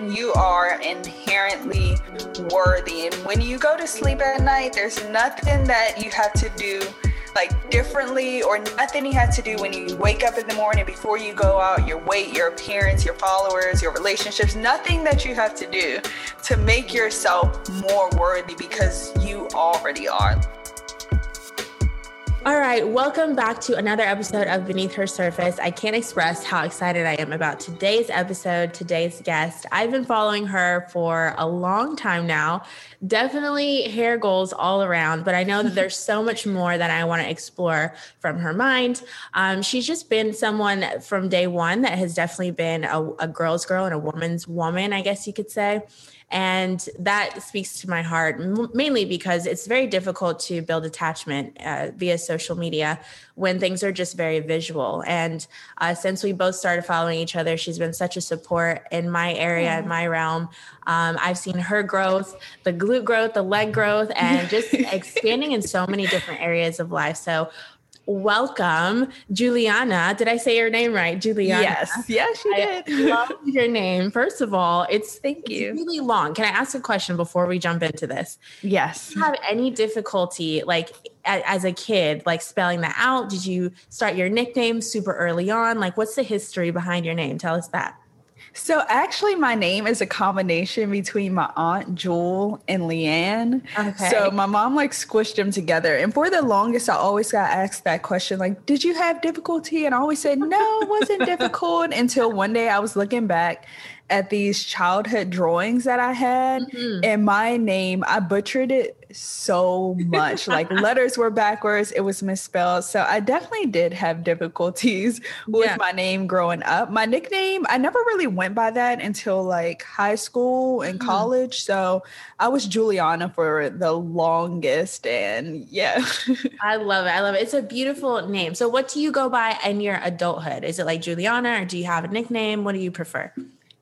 You are inherently worthy. And when you go to sleep at night, there's nothing that you have to do like differently or nothing you have to do when you wake up in the morning before you go out your weight your appearance your followers your relationships nothing that you have to do to make yourself more worthy because you already are all right, welcome back to another episode of Beneath Her Surface. I can't express how excited I am about today's episode, today's guest. I've been following her for a long time now. Definitely hair goals all around, but I know that there's so much more that I want to explore from her mind. Um, she's just been someone from day one that has definitely been a, a girl's girl and a woman's woman, I guess you could say. And that speaks to my heart, mainly because it's very difficult to build attachment uh, via social media when things are just very visual. And uh, since we both started following each other, she's been such a support in my area, in my realm. Um, I've seen her growth, the glute growth, the leg growth, and just expanding in so many different areas of life. So, welcome, Jewellianna. Did I say your name right? Jewellianna. Yes. Yes, you did. love your name. First of all, it's thank you. It's really long. Can I ask a question before we jump into this? Yes. Did you have any difficulty like as a kid, like spelling that out? Did you start your nickname super early on? Like what's the history behind your name? Tell us that. So actually, my name is a combination between my aunt Jewel and Leanne. Okay. So my mom like squished them together. And for the longest, I always got asked that question, like, "Did you have difficulty?" And I always said, "No, it wasn't difficult." Until one day, I was looking back at these childhood drawings that I had, mm-hmm. and my name, I butchered it so much. like letters were backwards, it was misspelled. So I definitely did have difficulties with yeah. my name growing up. My nickname, I never really went by that until like high school and mm-hmm. college. So I was Jewellianna for the longest. And yeah. I love it. I love it. It's a beautiful name. So what do you go by in your adulthood? Is it like Jewellianna or do you have a nickname? What do you prefer?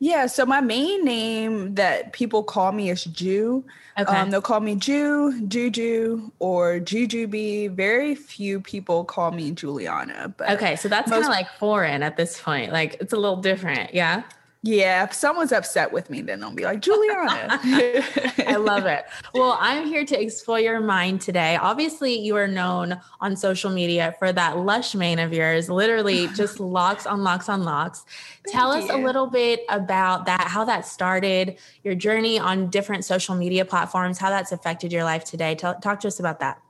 Yeah, so my main name that people call me is Jew. Okay. Um, they'll call me Jew, Juju, or Jujubee. Very few people call me Jewellianna. But okay, so that's kind of like foreign at this point. Like it's a little different. Yeah. Yeah, if someone's upset with me, then they'll be like, Jewellianna. I love it. Well, I'm here to explore your mind today. Obviously, you are known on social media for that lush mane of yours, literally just locks on locks on locks. Tell us a little bit about that, how that started, your journey on different social media platforms, how that's affected your life today. Tell, talk to us about that.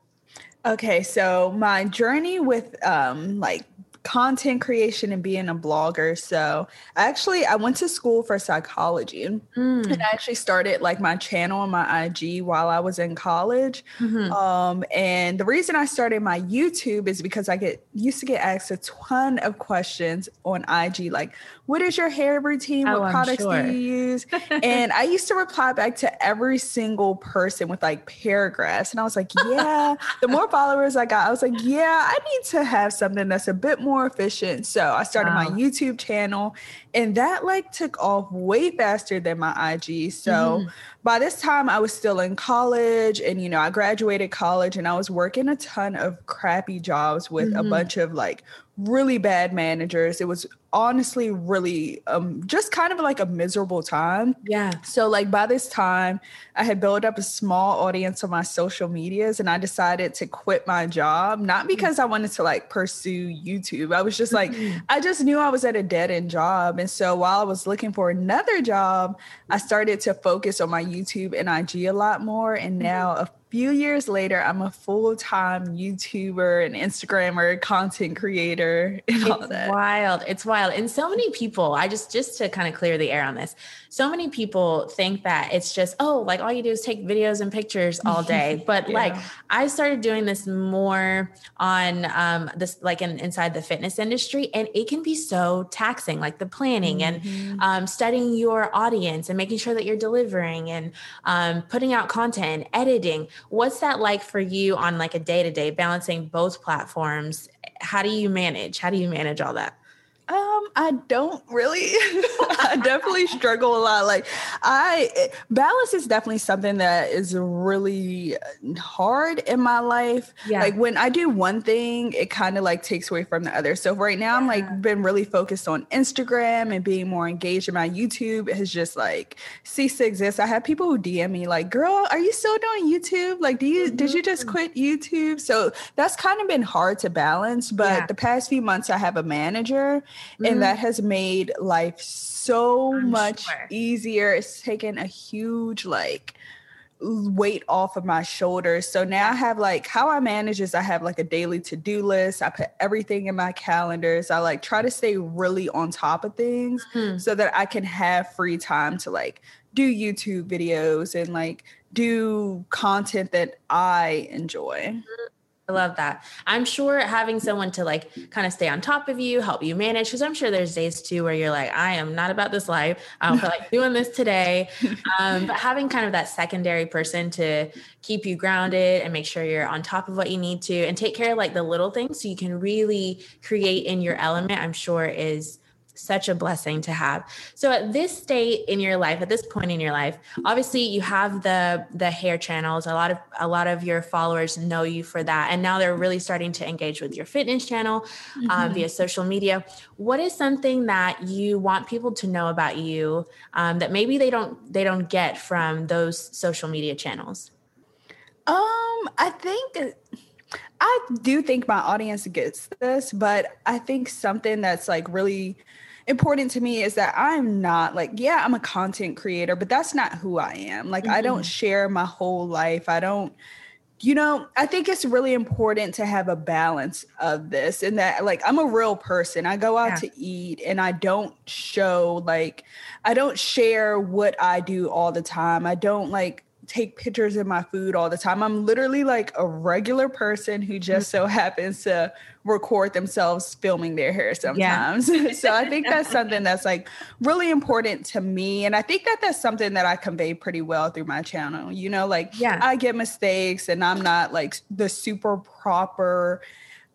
Okay, so my journey with um like content creation and being a blogger. So actually, I went to school for psychology mm. and I actually started like my channel on my IG while I was in college. Mm-hmm. Um, and the reason I started my YouTube is because I get used to get asked a ton of questions on IG, like, what is your hair routine? Oh, what products sure. do you use? and I used to reply back to every single person with like paragraphs. And I was like, yeah, the more followers I got, I was like, yeah, I need to have something that's a bit more more efficient. So I started wow. my YouTube channel and that like took off way faster than my IG. So mm-hmm. By this time I was still in college and you know, I graduated college and I was working a ton of crappy jobs with mm-hmm. a bunch of like really bad managers. It was honestly really um just kind of like a miserable time. Yeah. So like by this time I had built up a small audience on my social medias and I decided to quit my job not because I wanted to like pursue YouTube. I was just like mm-hmm. I just knew I was at a dead end job and so while I was looking for another job, I started to focus on my YouTube and IG a lot more and mm-hmm. now a few years later, I'm a full time YouTuber and Instagrammer, content creator, and all it's that. Wild. It's wild. And so many people, I just, just to kind of clear the air on this, so many people think that it's just, oh, like all you do is take videos and pictures all day. But yeah. like I started doing this more on um, this, like in, inside the fitness industry, and it can be so taxing, like the planning mm-hmm. and um, studying your audience and making sure that you're delivering and um, putting out content, editing What's that like for you on like a day to day balancing both platforms? How do you manage? How do you manage all that? Um, I don't really. I definitely struggle a lot. Like I balance is definitely something that is really hard in my life. Yeah. Like when I do one thing, it kind of like takes away from the other. So right now yeah. I'm like been really focused on Instagram and being more engaged in my YouTube it has just like ceased to exist. I have people who DM me like, girl, are you still doing YouTube? Like, do you mm-hmm. did you just mm-hmm. quit YouTube? So that's kind of been hard to balance. But yeah. the past few months I have a manager mm-hmm. and that has made life so I'm much sure. easier. It's taken a huge like weight off of my shoulders. So now I have like how I manage is I have like a daily to-do list. I put everything in my calendars. I like try to stay really on top of things mm-hmm. so that I can have free time to like do YouTube videos and like do content that I enjoy. I love that. I'm sure having someone to like kind of stay on top of you, help you manage, because I'm sure there's days too where you're like, I am not about this life. I don't feel like doing this today. Um, but having kind of that secondary person to keep you grounded and make sure you're on top of what you need to and take care of like the little things so you can really create in your element, I'm sure is such a blessing to have. So at this state in your life at this point in your life obviously you have the the hair channels. A lot of a lot of your followers know you for that. And now they're really starting to engage with your fitness channel um, mm-hmm. um, via social media. What is something that you want people to know about you um, that maybe they don't they don't get from those social media channels? Um i think I do think my audience gets this, but I think something that's like really important to me is that I'm not like, yeah, I'm a content creator, but that's not who I am. Like, mm-hmm. I don't mm-hmm. share my whole life. I don't, you know, I think it's really important to have a balance of this and that, like, I'm a real person. I go out yeah. to eat and I don't show, like, I don't share what I do all the time. I don't like, take pictures of my food all the time. I'm literally like a regular person who just so mm-hmm. happens to record themselves filming their hair sometimes. Yeah. so I think that's something that's like really important to me. And I think that that's something that I convey pretty well through my channel. You know, like yeah. I get mistakes and I'm not like the super proper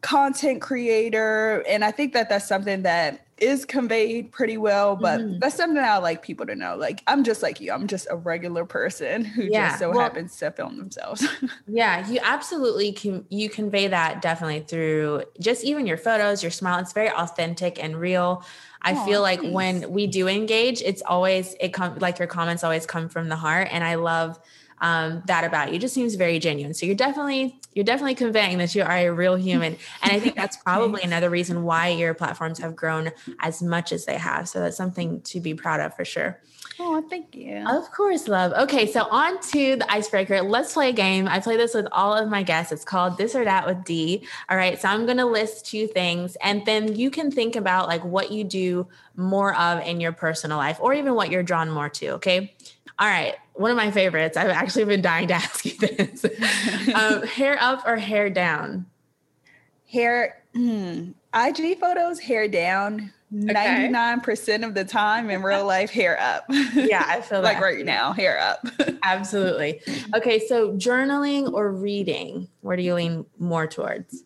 content creator. And I think that that's something that is conveyed pretty well, but mm-hmm. that's something I like people to know. Like I'm just like you. I'm just a regular person who yeah. just so well, happens to film themselves. yeah, you absolutely can you convey that definitely through just even your photos, your smile. It's very authentic and real. I Aww, feel like when we do engage, it's always it come like your comments always come from the heart and I love um, that about you. Just seems very genuine. So you're definitely you're definitely conveying that you are a real human, and I think that's probably another reason why your platforms have grown as much as they have. So that's something to be proud of for sure. Oh, thank you. Of course, love. Okay, so on to the icebreaker. Let's play a game. I play this with all of my guests. It's called This or That with D. All right, so I'm going to list two things, and then you can think about like what you do more of in your personal life, or even what you're drawn more to. Okay. All right, one of my favorites. I've actually been dying to ask you this: um, hair up or hair down? Hair. Hmm, IG photos, hair down. Nine percent of the time in real life, hair up. Yeah, I feel like right now, hair up. Absolutely. Okay, so journaling or reading, where do you lean more towards?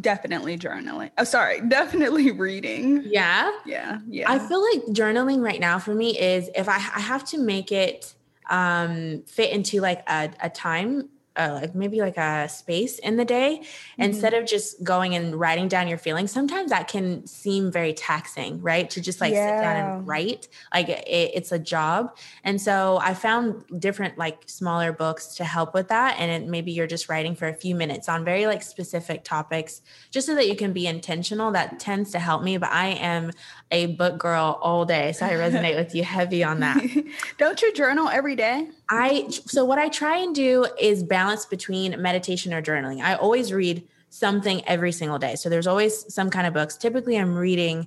Definitely journaling. Oh, sorry, definitely reading. Yeah. Yeah. Yeah. I feel like journaling right now for me is if I, I have to make it um, fit into like a, a time uh, like maybe like a space in the day. Mm-hmm. instead of just going and writing down your feelings sometimes that can seem very taxing right? To just like yeah. sit down and write. Like it, it's a job. And so i found different like smaller books to help with that. And it, maybe you're just writing for a few minutes on very like specific topics just so that you can be intentional. That tends to help me. But i am a book girl all day so i resonate with you heavy on that don't you journal every day I so what I try and do is balance between meditation or journaling. I always read something every single day. So there's always some kind of books. Typically I'm reading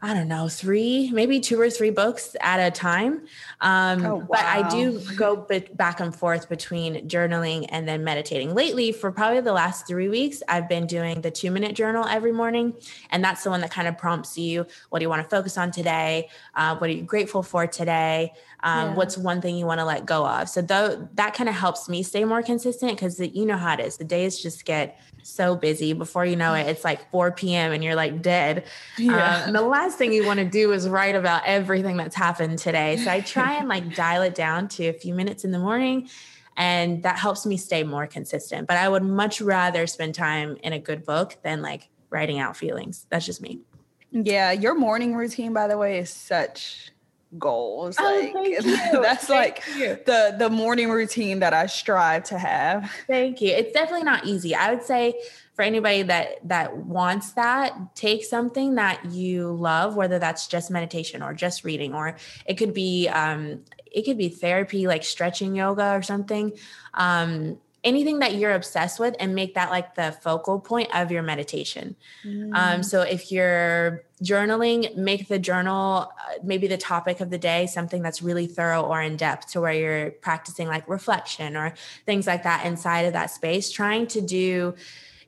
I don't know, three, maybe two or three books at a time. Um, oh, wow. But I do go back and forth between journaling and then meditating. Lately, for probably the last three weeks, I've been doing the two minute journal every morning. And that's the one that kind of prompts you what do you want to focus on today? Uh, what are you grateful for today? Um, yeah. What's one thing you want to let go of? So, though, that kind of helps me stay more consistent because you know how it is. The days just get so busy. Before you know it, it's like 4 p.m. and you're like dead. Yeah. Um, the last thing you want to do is write about everything that's happened today. So I try and like dial it down to a few minutes in the morning. And that helps me stay more consistent. But I would much rather spend time in a good book than like writing out feelings. That's just me. Yeah. Your morning routine, by the way, is such goals. Oh, like that's thank like you. the the morning routine that I strive to have. Thank you. It's definitely not easy. I would say for anybody that that wants that, take something that you love, whether that's just meditation or just reading, or it could be um it could be therapy like stretching yoga or something. Um anything that you're obsessed with and make that like the focal point of your meditation. Mm. Um, so if you're journaling, make the journal uh, maybe the topic of the day, something that's really thorough or in depth to where you're practicing like reflection or things like that inside of that space, trying to do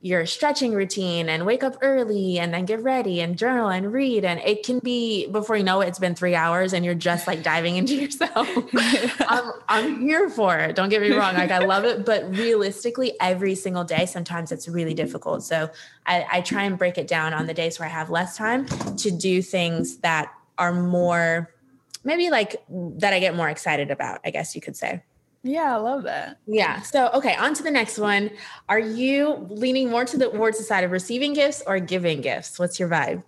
your stretching routine and wake up early and then get ready and journal and read. And it can be before you know it, it's been three hours and you're just like diving into yourself. I'm, I'm here for it. Don't get me wrong. Like I love it. But realistically, every single day, sometimes it's really difficult. So I, I try and break it down on the days where I have less time to do things that are more maybe like that I get more excited about, I guess you could say. Yeah, I love that. Yeah. So, okay, on to the next one. Are you leaning more to the towards the side of receiving gifts or giving gifts? What's your vibe?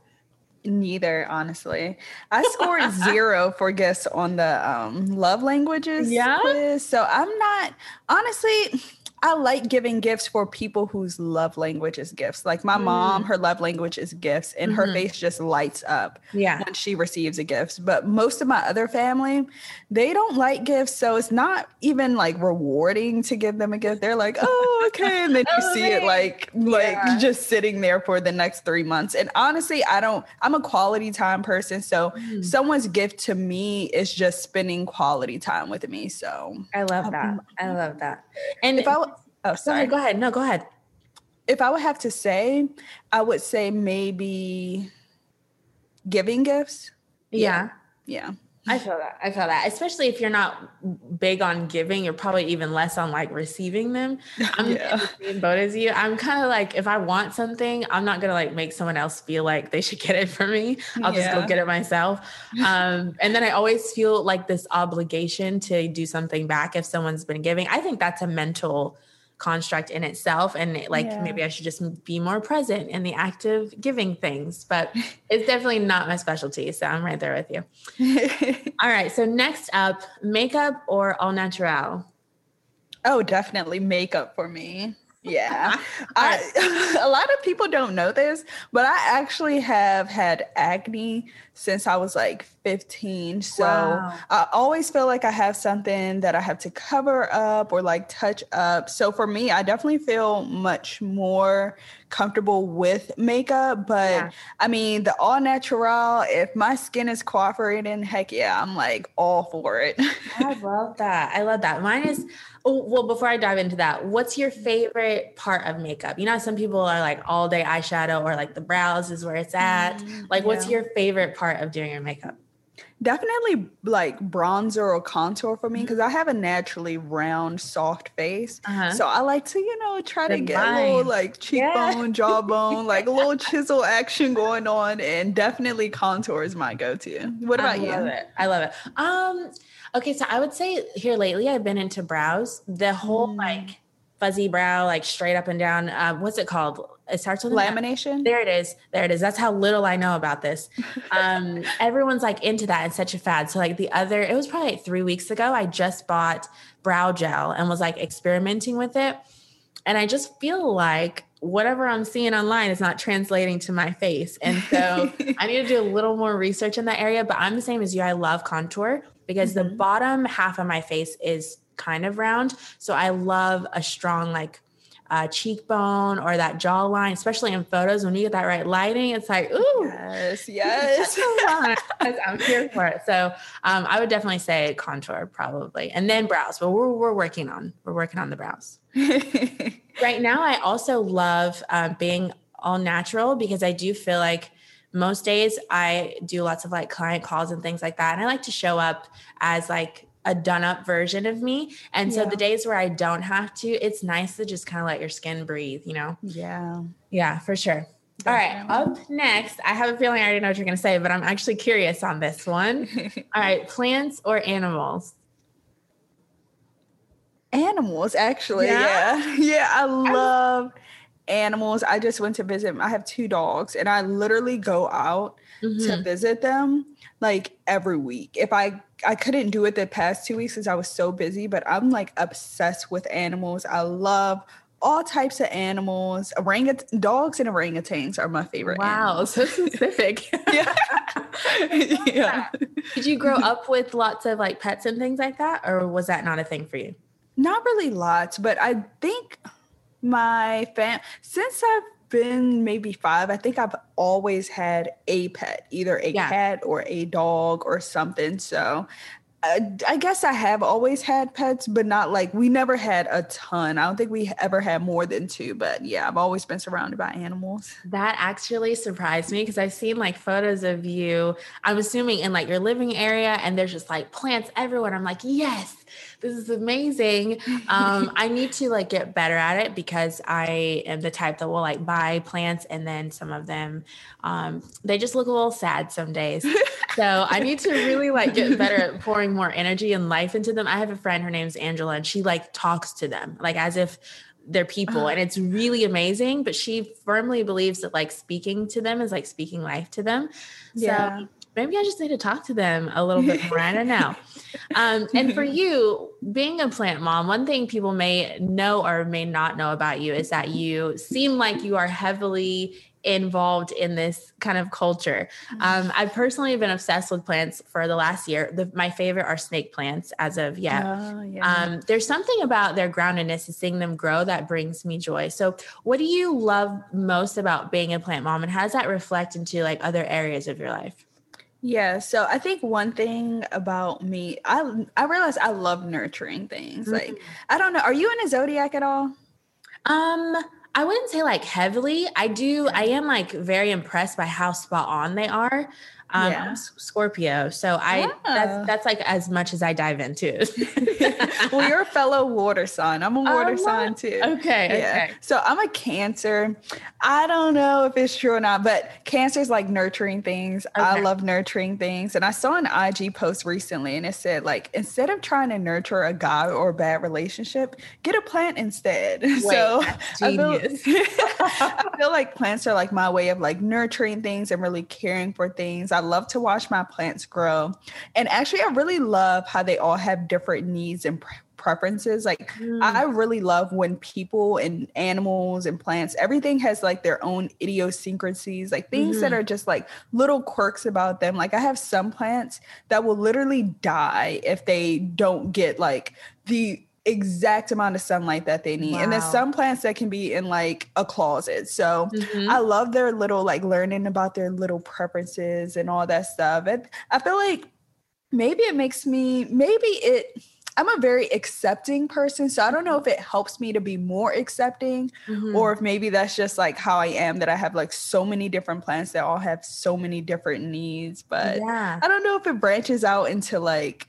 Neither, honestly. I scored zero for gifts on the um, love languages. Yeah. Quiz, so I'm not honestly. I like giving gifts for people whose love language is gifts. Like my mm. mom, her love language is gifts, and mm-hmm. her face just lights up yeah. when she receives a gift. But most of my other family, they don't like gifts. So it's not even like rewarding to give them a gift. They're like, oh, okay. And then you oh, see it like like yeah. just sitting there for the next three months. And honestly, I don't, I'm a quality time person. So mm. someone's gift to me is just spending quality time with me. So I love that. I love that. And if I Oh, sorry. Go ahead. No, go ahead. If I would have to say, I would say maybe giving gifts. Yeah. Yeah. I feel that. I feel that. Especially if you're not big on giving, you're probably even less on like receiving them. I'm yeah. in the same boat as you. I'm kind of like, if I want something, I'm not gonna like make someone else feel like they should get it for me. I'll yeah. just go get it myself. Um, and then I always feel like this obligation to do something back if someone's been giving. I think that's a mental construct in itself and like yeah. maybe i should just be more present in the act of giving things but it's definitely not my specialty so i'm right there with you. All right so next up makeup or all natural? Oh definitely makeup for me yeah. I, a lot of people don't know this, but I actually have had acne since I was like 15. So wow. I always feel like I have something that I have to cover up or like touch up. So for me, I definitely feel much more comfortable with makeup. But yeah. I mean, the all natural, if my skin is cooperating, heck yeah, I'm like all for it. I love that. I love that. Mine is Oh, well, before I dive into that, what's your favorite part of makeup? You know, some people are like all day eyeshadow or like the brows is where it's at. Mm, like, yeah. what's your favorite part of doing your makeup? Definitely like bronzer or contour for me because I have a naturally round, soft face. Uh-huh. So I like to, you know, try the to get a little like cheekbone, yeah. jawbone, like a little chisel action going on. And definitely contour is my go to. What about I you? It. I love it. Um, Okay, so I would say here lately I've been into brows. The whole mm. like fuzzy brow, like straight up and down. Uh, what's it called? It starts with lamination. There it is. There it is. That's how little I know about this. Um, everyone's like into that and such a fad. So like the other, it was probably like three weeks ago. I just bought brow gel and was like experimenting with it, and I just feel like whatever I'm seeing online is not translating to my face. And so I need to do a little more research in that area. But I'm the same as you. I love contour because mm-hmm. the bottom half of my face is kind of round. So I love a strong, like, uh, cheekbone or that jawline, especially in photos when you get that right lighting. It's like, ooh, yes, yes. I'm here for it. So um, I would definitely say contour probably, and then brows. But we're we're working on we're working on the brows. right now, I also love uh, being all natural because I do feel like most days I do lots of like client calls and things like that. And I like to show up as like a done up version of me. And so yeah. the days where I don't have to, it's nice to just kind of let your skin breathe, you know? Yeah. Yeah, for sure. All right, up next, I have a feeling I already know what you're going to say, but I'm actually curious on this one. All right, plants or animals? Animals, actually. Yeah. Yeah, yeah I love animals. I just went to visit. I have two dogs, and I literally go out mm-hmm. to visit them like every week. If I I couldn't do it the past two weeks because I was so busy, but I'm like obsessed with animals. I love all types of animals. Orangut dogs and orangutans are my favorite. Wow, animals. so specific. yeah. yeah. Did you grow up with lots of like pets and things like that, or was that not a thing for you? Not really lots, but I think my fam since I've been maybe five, I think I've always had a pet, either a yeah. cat or a dog or something. So uh, I guess I have always had pets, but not like we never had a ton. I don't think we ever had more than two, but yeah, I've always been surrounded by animals. That actually surprised me because I've seen like photos of you, I'm assuming in like your living area, and there's just like plants everywhere. I'm like, yes, this is amazing. Um, I need to like get better at it because I am the type that will like buy plants and then some of them, um, they just look a little sad some days. so I need to really like get better at pouring more energy and life into them. I have a friend, her name's Angela, and she like talks to them like as if they're people and it's really amazing but she firmly believes that like speaking to them is like speaking life to them yeah. so maybe I just need to talk to them a little bit more. I don't know. Um, and for you, being a plant mom, one thing people may know or may not know about you is that you seem like you are heavily involved in this kind of culture. Um, I've personally been obsessed with plants for the last year. The, my favorite are snake plants as of yet. Oh, yeah. um, there's something about their groundedness and seeing them grow that brings me joy. So, what do you love most about being a plant mom, and how does that reflect into like other areas of your life? Yeah, so I think one thing about me, I I realize I love nurturing things. Mm-hmm. Like I don't know, are you in a zodiac at all? Um, I wouldn't say like heavily. I do. I am like very impressed by how spot on they are. Um, yeah. Scorpio, so I that's, ah. that's like as much as I dive into. well, you're a fellow water sign. I'm a water sign too. Okay, yeah. Okay. So I'm a Cancer. I don't know if it's true or not, but Cancer's like nurturing things. Okay. I love nurturing things, and I saw an IG post recently, and it said like instead of trying to nurture a guy or a bad relationship, get a plant instead. Wait, so I feel, I feel like plants are like my way of like nurturing things and really caring for things. I love to watch my plants grow. And actually, I really love how they all have different needs and pre- preferences. Like, mm. I really love when people and animals and plants, everything has like their own idiosyncrasies, like things mm-hmm. that are just like little quirks about them. Like, I have some plants that will literally die if they don't get like the exact amount of sunlight that they need. Wow. And there's some plants that can be in like a closet. So mm-hmm. I love their little like learning about their little preferences and all that stuff. And I feel like maybe it makes me maybe it I'm a very accepting person. So I don't know if it helps me to be more accepting mm-hmm. or if maybe that's just like how I am that I have like so many different plants that all have so many different needs. But yeah. I don't know if it branches out into like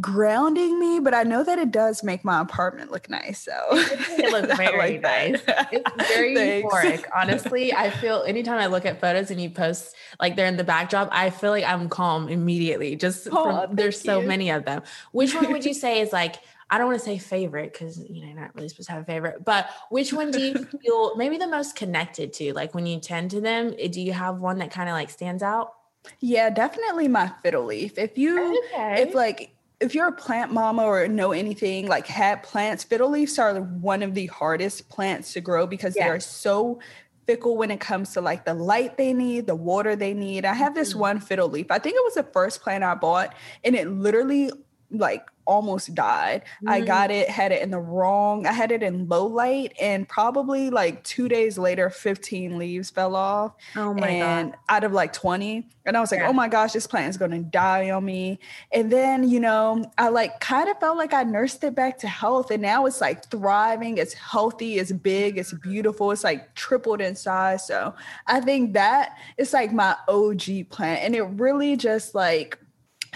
grounding me, but I know that it does make my apartment look nice. So it looks very like nice. It's very euphoric. Honestly, I feel anytime I look at photos and you post like they're in the backdrop, I feel like I'm calm immediately. Just oh, from, there's so many of them. Which one would you say is like I don't want to say favorite because you know you're not really supposed to have a favorite, but which one do you feel maybe the most connected to? Like when you tend to them, eh, do you have one that kind of like stands out? Yeah, definitely my fiddle leaf. If you okay. if like if you're a plant mama or know anything like had plants, fiddle leaves are one of the hardest plants to grow because yeah. they are so fickle when it comes to like the light they need, the water they need. I have this mm-hmm. one fiddle leaf. I think it was the first plant I bought and it literally like almost died. Mm. I got it, had it in the wrong, I had it in low light, and probably like two days later, 15 leaves fell off. Oh my and God. out of like 20. And I was like, yeah. oh my gosh, this plant is gonna die on me. And then, you know, I like kind of felt like I nursed it back to health. And now it's like thriving, it's healthy, it's big, it's beautiful, it's like tripled in size. So I think that is like my OG plant. And it really just like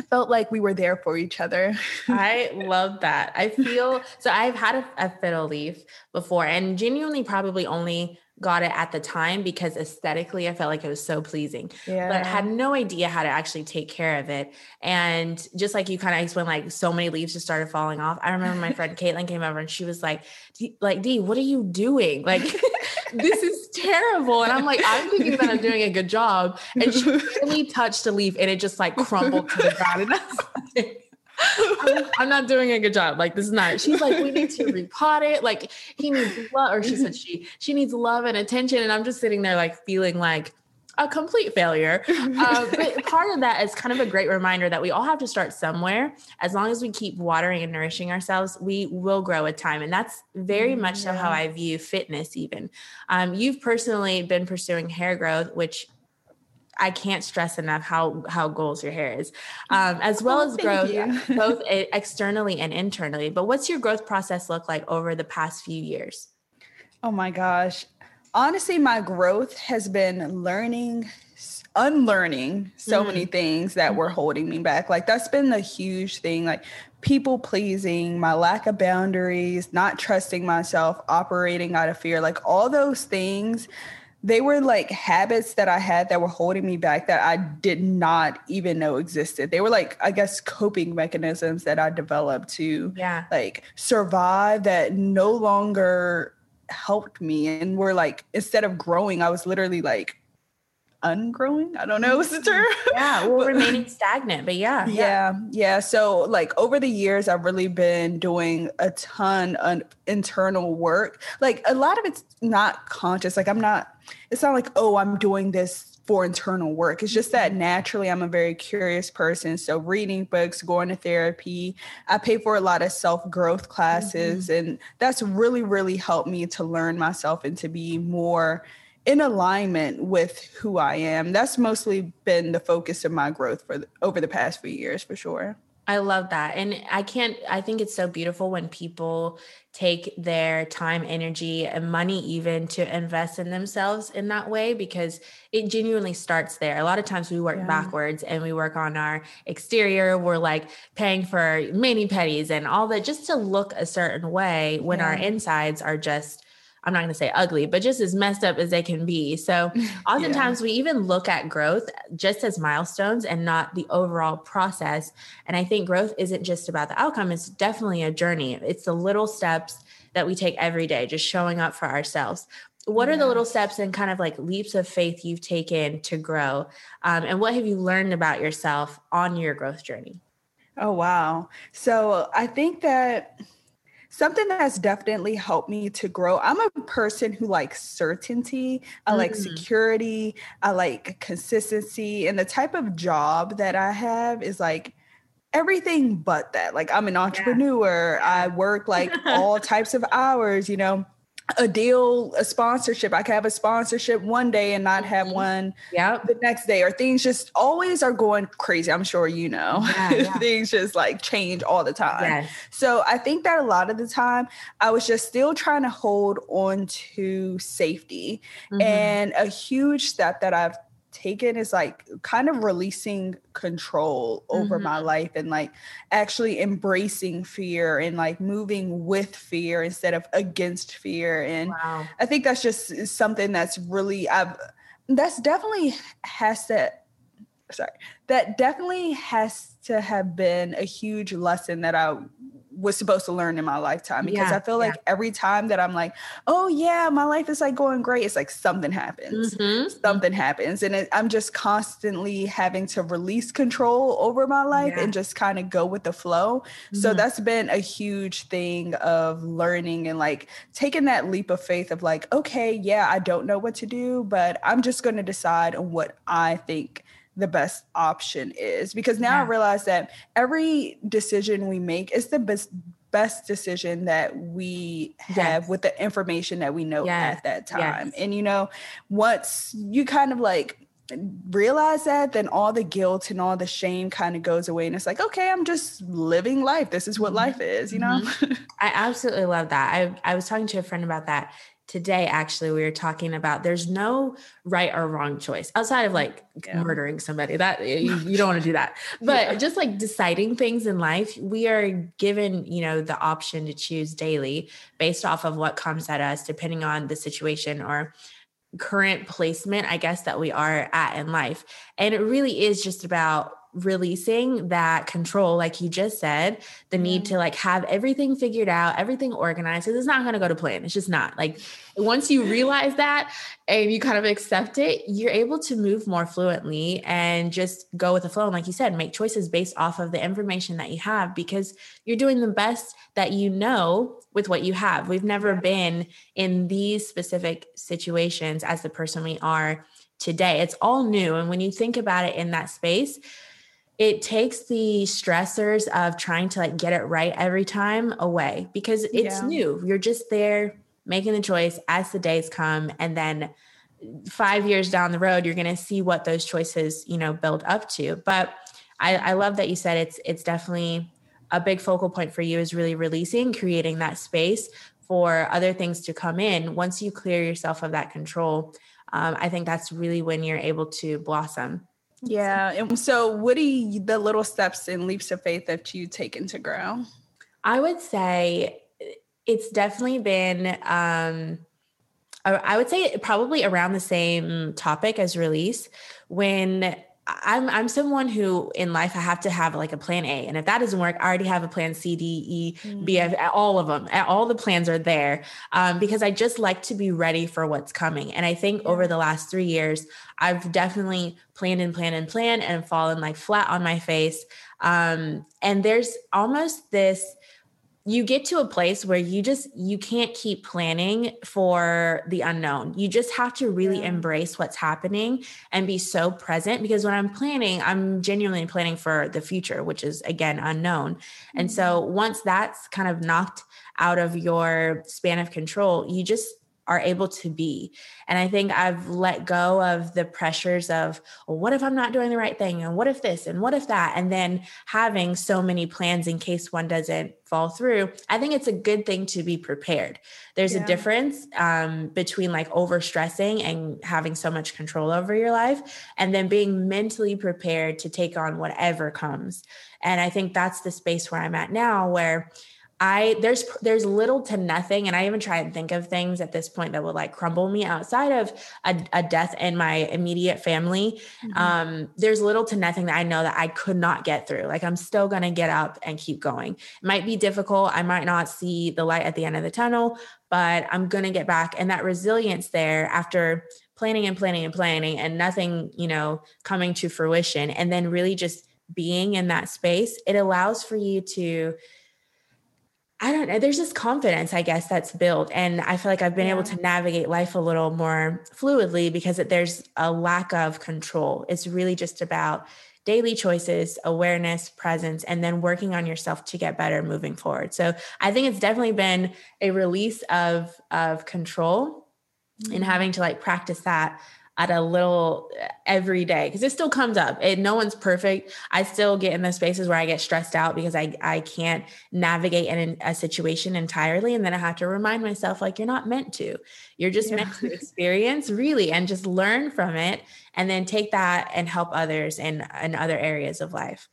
felt like we were there for each other. I love that. I feel so. I've had a, a, fiddle leaf before and genuinely probably only got it at the time because aesthetically I felt like it was so pleasing. Yeah. But had no idea how to actually take care of it. And just like you kind of explained, like so many leaves just started falling off. I remember my friend Caitlin came over and she was like, like, D, what are you doing? Like, this is terrible. And I'm like, I'm thinking that I'm doing a good job. And she really touched a leaf and it just like crumbled to the ground. And I was like, I'm, I'm, not doing a good job. Like this is not. She's like, we need to repot it. Like he needs love, or she said she she needs love and attention. And I'm just sitting there like feeling like a complete failure. Uh, but part of that is kind of a great reminder that we all have to start somewhere. As long as we keep watering and nourishing ourselves, we will grow with time. And that's very much yeah. so how I view fitness, even. Um, you've personally been pursuing hair growth, which I can't stress enough how how goals your hair is, um, as well oh, as growth, both externally and internally. But what's your growth process look like over the past few years? Oh my gosh, honestly, my growth has been learning, unlearning so mm. many things that were mm-hmm. holding me back. Like that's been the huge thing. Like people pleasing, my lack of boundaries, not trusting myself, operating out of fear, like all those things they were like habits that I had that were holding me back that I did not even know existed. They were like, I guess, coping mechanisms that I developed to yeah. like survive that no longer helped me and were like, instead of growing, I was literally like ungrowing. I don't know what's the mm-hmm. term. Yeah, well, remaining stagnant, but yeah, yeah, yeah, yeah. So like over the years, I've really been doing a ton of internal work. Like a lot of it's not conscious. Like I'm not. It's not like oh, I'm doing this for internal work. It's just that naturally I'm a very curious person. So reading books, going to therapy, I pay for a lot of self-growth classes mm-hmm. and that's really really helped me to learn myself and to be more in alignment with who I am. That's mostly been the focus of my growth for the, over the past few years, for sure. I love that. And I can't, I think it's so beautiful when people take their time, energy, and money even to invest in themselves in that way because it genuinely starts there. A lot of times we work yeah. backwards and we work on our exterior. We're like paying for mani pedis and all that just to look a certain way when yeah. our insides are just I'm not going to say ugly, but just as messed up as they can be. So oftentimes yeah. we even look at growth just as milestones and not the overall process. And I think growth isn't just about the outcome, it's definitely a journey. It's the little steps that we take every day, just showing up for ourselves. What are the little steps and kind of like leaps of faith you've taken to grow? Um, and what have you learned about yourself on your growth journey? Oh, wow. So I think that something that's definitely helped me to grow. I'm a person who likes certainty, I mm. like security, I like consistency. And the type of job that I have is like everything but that. Like I'm an entrepreneur, yeah. I work like all types of hours, you know a deal, a sponsorship. I could have a sponsorship one day and not have mm-hmm. one yep. the next day, or things just always are going crazy. I'm sure you know. Yeah, yeah. things just like change all the time. Yes. So I think that a lot of the time I was just still trying to hold on to safety. Mm-hmm. And a huge step that I've taken is like kind of releasing control over mm-hmm. my life and like actually embracing fear and like moving with fear instead of against fear and wow. i think that's just something that's really i've that's definitely has to sorry that definitely has to have been a huge lesson that i was supposed to learn in my lifetime because yeah, I feel like yeah. every time that I'm like, oh yeah, my life is like going great, it's like something happens, mm-hmm. something happens, and it, I'm just constantly having to release control over my life yeah. and just kind of go with the flow. Mm-hmm. So that's been a huge thing of learning and like taking that leap of faith of like, okay, yeah, I don't know what to do, but I'm just going to decide on what I think the best option is because now yeah. I realize that every decision we make is the best best decision that we have yes. with the information that we know yes. at that time. Yes. And you know, once you kind of like realize that, then all the guilt and all the shame kind of goes away. And it's like, okay, I'm just living life. This is what mm-hmm. life is, you know? Mm-hmm. I absolutely love that. I, I was talking to a friend about that today actually we were talking about there's no right or wrong choice outside of like yeah. murdering somebody that you, you don't want to do that but yeah. just like deciding things in life we are given you know the option to choose daily based off of what comes at us depending on the situation or current placement i guess that we are at in life and it really is just about releasing that control like you just said the need to like have everything figured out everything organized because it's not going to go to plan. It's just not. Like once you realize that and you kind of accept it you're able to move more fluently and just go with the flow. And like you said make choices based off of the information that you have because you're doing the best that you know with what you have. We've never been in these specific situations as the person we are today. It's all new. And when you think about it in that space it takes the stressors of trying to like get it right every time away because it's yeah. new. You're just there making the choice as the days come and then 5 years down the road you're going to see what those choices, you know, build up to. But I, I love that you said it's it's definitely a big focal point for you is really releasing, creating that space for other things to come in. Once you clear yourself of that control, um, I think that's really when you're able to blossom. Yeah. And so, what are the little steps and leaps of faith that you taken to grow? I would say it's definitely been, um, I would say probably around the same topic as release when I'm I'm someone who in life I have to have like a plan A, and if that doesn't work, I already have a plan C, D, E, B, mm. All of them. All the plans are there um, because I just like to be ready for what's coming. And I think over the last three years, I've definitely planned and planned and planned and fallen like flat on my face. Um, and there's almost this you get to a place where you just you can't keep planning for the unknown you just have to really yeah. embrace what's happening and be so present because when i'm planning i'm genuinely planning for the future which is again unknown mm-hmm. and so mm-hmm. once that's kind of knocked out of your span of control you just are able to be. And I think I've let go of the pressures of, well, what if I'm not doing the right thing? And what if this? And what if that? And then having so many plans in case one doesn't fall through. I think it's a good thing to be prepared. There's yeah. a difference um, between like over stressing and having so much control over your life and then being mentally prepared to take on whatever comes. And I think that's the space where I'm at now where I there's there's little to nothing, and I even try and think of things at this point that would like crumble me outside of a, a death in my immediate family. Mm-hmm. Um, there's little to nothing that I know that I could not get through. Like I'm still gonna get up and keep going. It might be difficult. I might not see the light at the end of the tunnel, but I'm gonna get back. And that resilience there after planning and planning and planning and nothing, you know, coming to fruition, and then really just being in that space, it allows for you to I don't know. There's this confidence, I guess, that's built. And I feel like I've been yeah. able to navigate life a little more fluidly because there's a lack of control. It's really just about daily choices, awareness, presence, and then working on yourself to get better moving forward. So I think it's definitely been a release of, of control mm-hmm. and having to like practice that at a little uh, every day because it still comes up. It, no one's perfect. I still get in the spaces where I get stressed out because I I can't navigate in a situation entirely, and then I have to remind myself like you're not meant to. You're just yeah. meant to experience really and just learn from it, and then take that and help others in in other areas of life.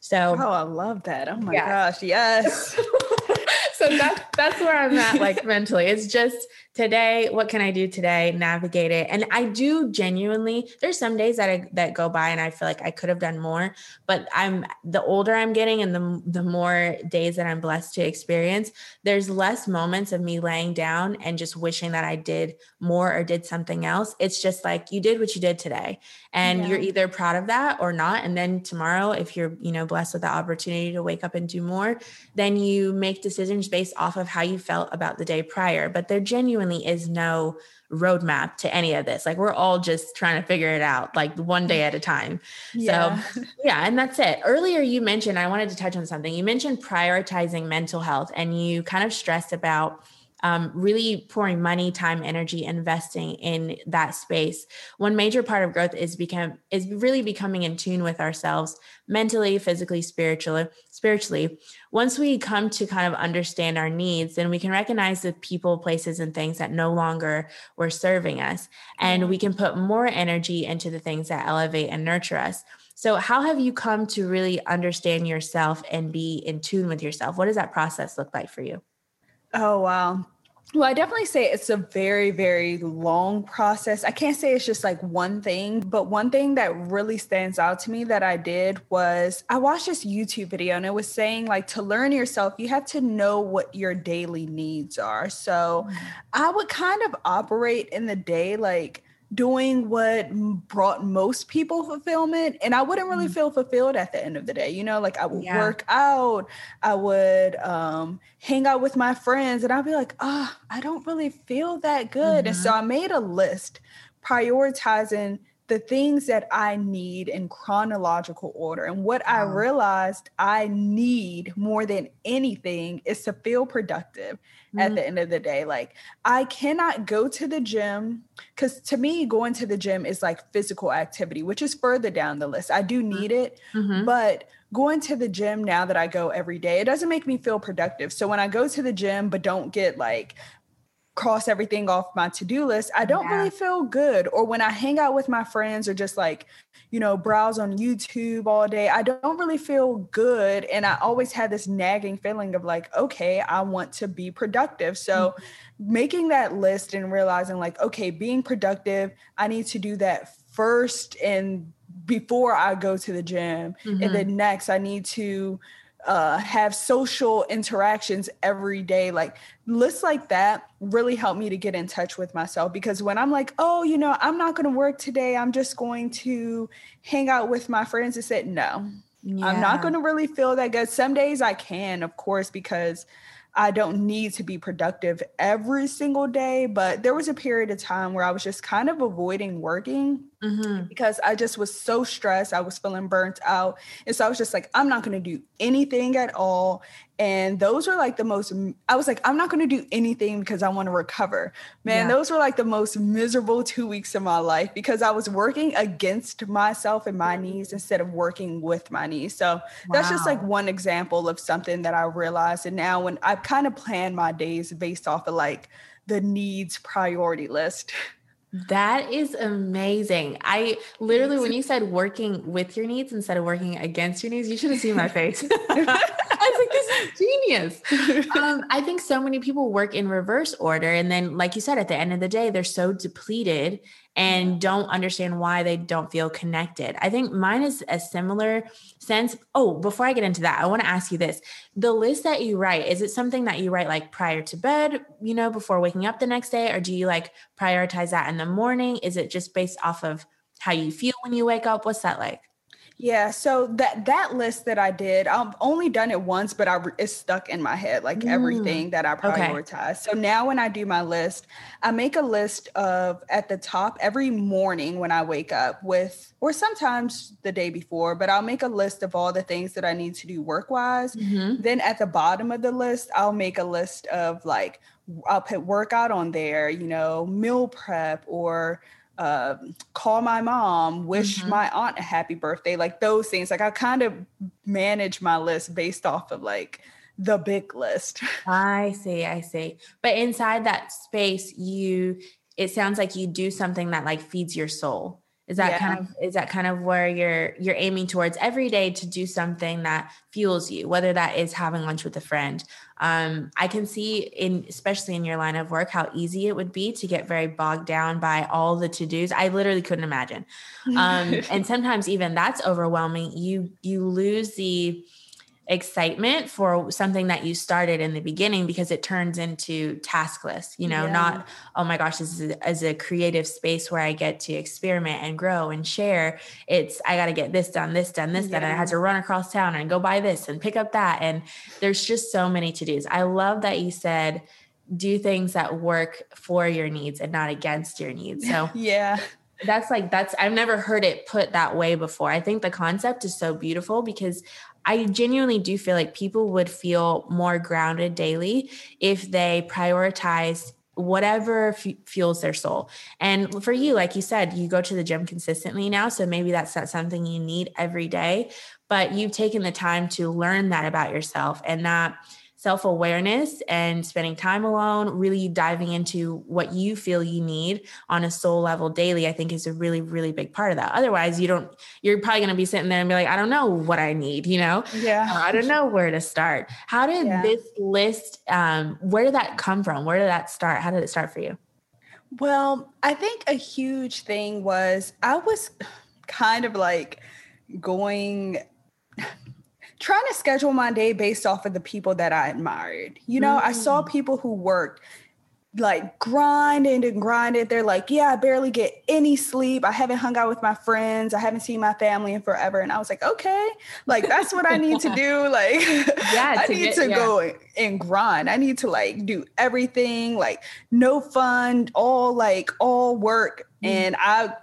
So oh, I love that. Oh my yeah. gosh, yes. so that's that's where I'm at like mentally. It's just today what can i do today? Navigate it. And i do genuinely there's some days that i that go by and i feel like i could have done more but i'm the older i'm getting and the the more days that i'm blessed to experience there's less moments of me laying down and just wishing that i did more or did something else. It's just like you did what you did today. And yeah. you're either proud of that or not. And then tomorrow if you're you know blessed with the opportunity to wake up and do more then you make decisions based off of how you felt about the day prior, but there genuinely is no roadmap to any of this. Like we're all just trying to figure it out, like one day at a time. Yeah. So, yeah, and that's it. Earlier, you mentioned, I wanted to touch on something. You mentioned prioritizing mental health, and you kind of stressed about um, really pouring money, time, energy, investing in that space. One major part of growth is become is really becoming in tune with ourselves mentally, physically, spiritually. Spiritually, once we come to kind of understand our needs, then we can recognize the people, places, and things that no longer were serving us, and we can put more energy into the things that elevate and nurture us. So, how have you come to really understand yourself and be in tune with yourself? What does that process look like for you? Oh, wow. Well, I definitely say it's a very, very long process. I can't say it's just like one thing, but one thing that really stands out to me that I did was I watched this YouTube video and it was saying like to learn yourself, you have to know what your daily needs are. So mm-hmm. I would kind of operate in the day like, doing what brought most people fulfillment and i wouldn't really mm. feel fulfilled at the end of the day you know like i would yeah. work out i would um, hang out with my friends and i'd be like oh i don't really feel that good mm-hmm. and so mm-hmm. i made a list prioritizing the things that I need in chronological order. And what wow. I realized I need more than anything is to feel productive mm-hmm. at the end of the day. Like, I cannot go to the gym because to me, going to the gym is like physical activity, which is further down the list. I do mm-hmm. need it, mm-hmm. but going to the gym now that I go every day, it doesn't make me feel productive. So when I go to the gym, but don't get like cross everything off my to-do list i don't yeah. really feel good or when i hang out with my friends or just like you know browse on youtube all day i don't really feel good and i always had this nagging feeling of like okay i want to be productive so mm-hmm. making that list and realizing like okay being productive i need to do that first and before i go to the gym mm-hmm. and then next i need to uh, have social interactions every day. Like lists like that really help me to get in touch with myself because when I'm like, oh, you know, I'm not going to work today, I'm just going to hang out with my friends and said, no, yeah. I'm not going to really feel that good. Some days I can, of course, because I don't need to be productive every single day, but there was a period of time where I was just kind of avoiding working mm-hmm. because I just was so stressed. I was feeling burnt out. And so I was just like, I'm not going to do anything at all. And those were like the most, I was like, I'm not going to do anything because I want to recover. Man, yeah. those were like the most miserable two weeks of my life because I was working against myself and my needs instead of working with my needs. So wow. that's just like one example of something that I realized. And now when I've kind of planned my days based off of like the needs priority list. That is amazing. I literally, when you said working with your needs instead of working against your needs, you should have seen my face. I was like, this is genius. Um, I think so many people work in reverse order. And then, like you said, at the end of the day, they're so depleted and don't understand why they don't feel connected. I think mine is a similar sense. Oh, before I get into that, I want to ask you this. The list that you write, is it something that you write like prior to bed, you know, before waking up the next day? Or do you like prioritize that in the morning? Is it just based off of how you feel when you wake up? What's that like? Yeah, so that that list that I did, I've only done it once, but I it's stuck in my head, like mm. everything that I prioritize. Okay. So now when I do my list, I make a list of at the top every morning when I wake up with, or sometimes the day before, but I'll make a list of all the things that I need to do work wise. Mm-hmm. Then at the bottom of the list, I'll make a list of like I'll put workout on there, you know, meal prep or uh, call my mom, wish mm-hmm. my aunt a happy birthday, like those things. Like I kind of manage my list based off of like the big list. I see, I see. But inside that space, you it sounds like you do something that like feeds your soul. Is that yeah. kind of is that kind of where you're you're aiming towards every day to do something that fuels you, whether that is having lunch with a friend. Um, I can see in especially in your line of work how easy it would be to get very bogged down by all the to dos. I literally couldn't imagine, um, and sometimes even that's overwhelming. You you lose the excitement for something that you started in the beginning because it turns into task list you know yeah. not oh my gosh this is a, is a creative space where i get to experiment and grow and share. It's i got to get this done this done this yeah. done and i had to run across town and go buy this and pick up that. And there's just so many to dos. I love that you said do things that work for your needs and not against your needs. So yeah. that's like that's i've never heard it put that way before. I think the concept is so beautiful because I genuinely do feel like people would feel more grounded daily if they prioritize whatever f- fuels their soul. And for you, like you said, you go to the gym consistently now. So maybe that's not something you need every day, but you've taken the time to learn that about yourself and that self awareness and spending time alone, really diving into what you feel you need on a soul level daily, I think is a really, really big part of that. Otherwise, you don't, you're probably going to be sitting there and be like, I don't know what I need, you know? Yeah. I don't know where to start. How did yeah. this list, um, where did that come from? Where did that start? How did it start for you? Well, I think a huge thing was I was kind of like going trying to schedule my day based off of the people that I admired. You know, mm-hmm. I saw mm. people who worked like grinding and grinding. They're like, yeah, I barely get any sleep. I haven't hung out with my friends. I haven't seen my family in forever. And I was like, okay, like that's what I need to do. Like, yeah, I need get, to yeah. go and grind. I need to like do everything, like no fun, all like all work. Mm-hmm. And I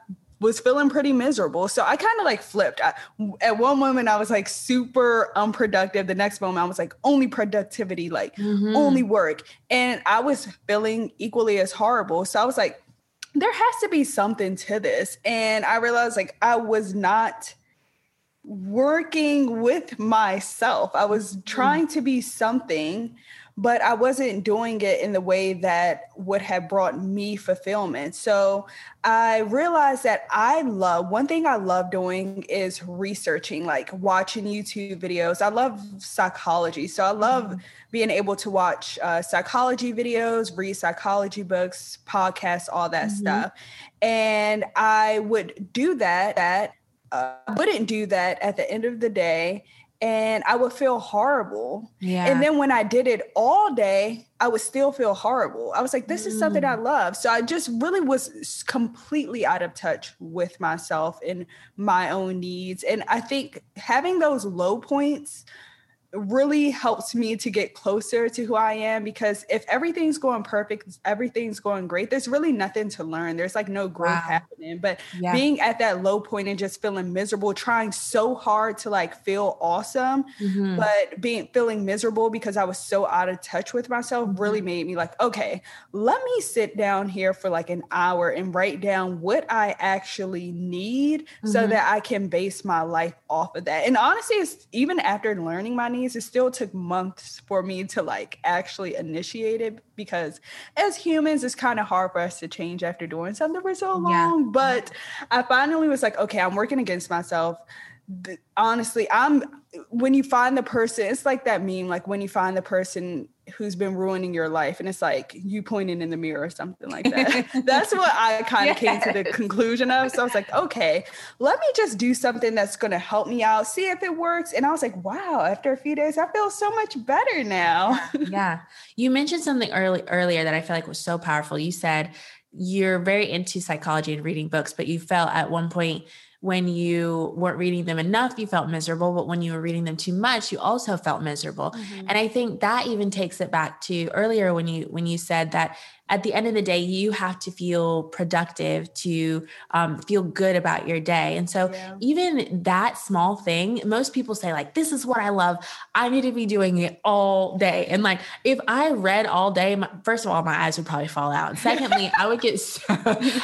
was feeling pretty miserable. So I kind of like flipped. I, at one moment, I was like super unproductive. The next moment, I was like only productivity, like mm-hmm. only work. And I was feeling equally as horrible. So I was like, there has to be something to this. And I realized like I was not working with myself. I was mm-hmm. trying to be something but I wasn't doing it in the way that would have brought me fulfillment. So I realized that I love one thing I love doing is researching, like watching YouTube videos. I love psychology. So I love mm-hmm. being able to watch uh, psychology videos, read psychology books, podcasts, all that mm-hmm. stuff. And I would do that, that uh, wouldn't do that at the end of the day and I would feel horrible. Yeah. And then when I did it all day, I would still feel horrible. I was like, this is something I mm. love. So I just really was completely out of touch with myself and my own needs. And I think having those low points really helps me to get closer to who I am because if everything's going perfect, everything's going great, there's really nothing to learn. There's like no growth wow. happening. But yeah. being at that low point and just feeling miserable, trying so hard to like feel awesome, mm-hmm. but being feeling miserable because I was so out of touch with myself mm-hmm. really made me like, okay, let me sit down here for like an hour and write down what I actually need mm-hmm. so that I can base my life off of that. And honestly, it's even after learning my needs it still took months for me to like actually initiate it because as humans, it's kind of hard for us to change after doing something for so long. Yeah. But I finally was like, okay, I'm working against myself honestly i'm when you find the person it's like that meme like when you find the person who's been ruining your life and it's like you pointing in the mirror or something like that. That's what i kind of yes. came to the conclusion of. So i was like okay let me just do something that's going to help me out see if it works. And i was like wow after a few days i feel so much better now. Yeah. You mentioned something early earlier that i feel like was so powerful. You said you're very into psychology and reading books but you felt at one point when you weren't reading them enough, you felt miserable. But when you were reading them too much, you also felt miserable. Mm-hmm. And I think that even takes it back to earlier when you when you said that at the end of the day, you have to feel productive to um, feel good about your day. And so, yeah. even that small thing, most people say, like, this is what I love. I need to be doing it all day. And like, if I read all day, my, first of all, my eyes would probably fall out. And secondly, I would get so,